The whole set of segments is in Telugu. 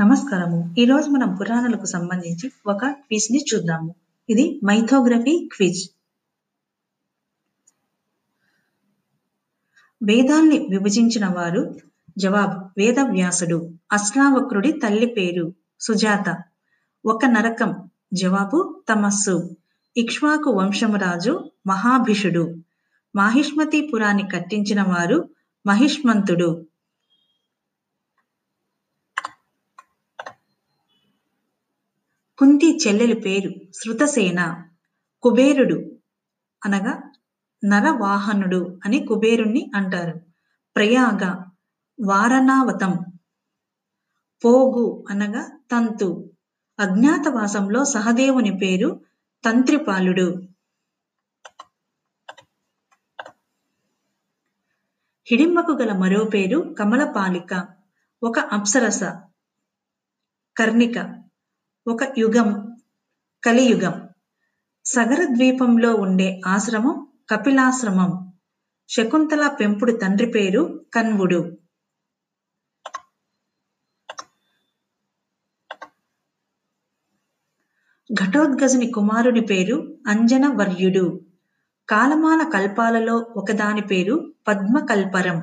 నమస్కారము. ఈరోజు మనం పురాణాలకు సంబంధించి ఒక క్విజ్ని చూద్దాము. ఇది మైథోగ్రఫీ క్విజ్ వేదాల్ని విభజించిన వారు జవాబు వేదవ్యాసుడు. అశ్రావక్రుడి తల్లి పేరు సుజాత. ఒక నరకం. జవాబు తమస్సు. ఇక్ష్వాకు వంశమురాజు మహాభిషుడు. మాహిష్మతి పురాన్ని కట్టించిన వారు మహిష్మంతుడు. కుంతి చెల్లెలి పేరు శృతసేన. కుబేరుడు అనగా నరవాహనుడు అని కుబేరుణ్ణి అంటారు. ప్రయాగ వారణావతం. పోగు అనగా తంతు. అజ్ఞాతవాసంలో సహదేవుని పేరు తంత్రిపాలుడు. హిడింబకు గల మరో పేరు కమలపాలిక. ఒక అప్సరస. కర్ణిక. ఒక యుగం కలియుగం. సగర ద్వీపంలో ఉండే ఆశ్రమం కపిలాశ్రమం. శకుంతల పెంపుడు తండ్రి పేరు కన్వుడు. ఘటోద్గజుని కుమారుని పేరు అంజనవర్యుడు. కాలమాన కల్పాలలో ఒకదాని పేరు పద్మకల్పరం.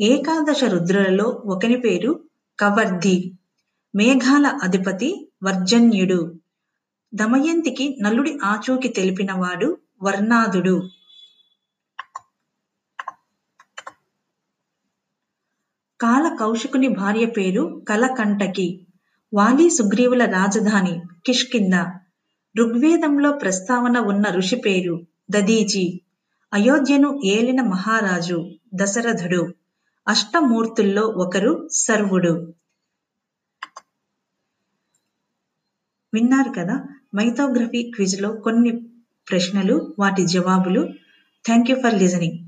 ఏకాదశ రుద్రులలో ఒకని పేరు కవర్ధి. మేఘాల అధిపతి వర్జన్యుడు. దమయంతికి నలుడి ఆచూకి తెలిపినవాడు వర్ణాదుడు. కాల కౌశికుని భార్య పేరు కలకంటకి. వాలి సుగ్రీవుల రాజధాని కిష్కింద ఋగ్వేదంలో ప్రస్తావన ఉన్న ఋషి పేరు దదీచి అయోధ్యను ఏలిన మహారాజు దశరథుడు. అష్టమూర్తుల్లో ఒకరు సర్వుడు. విన్నారు కదా? మైథోగ్రఫీ క్విజ్లో కొన్ని ప్రశ్నలు వాటి జవాబులు. Thank you for listening.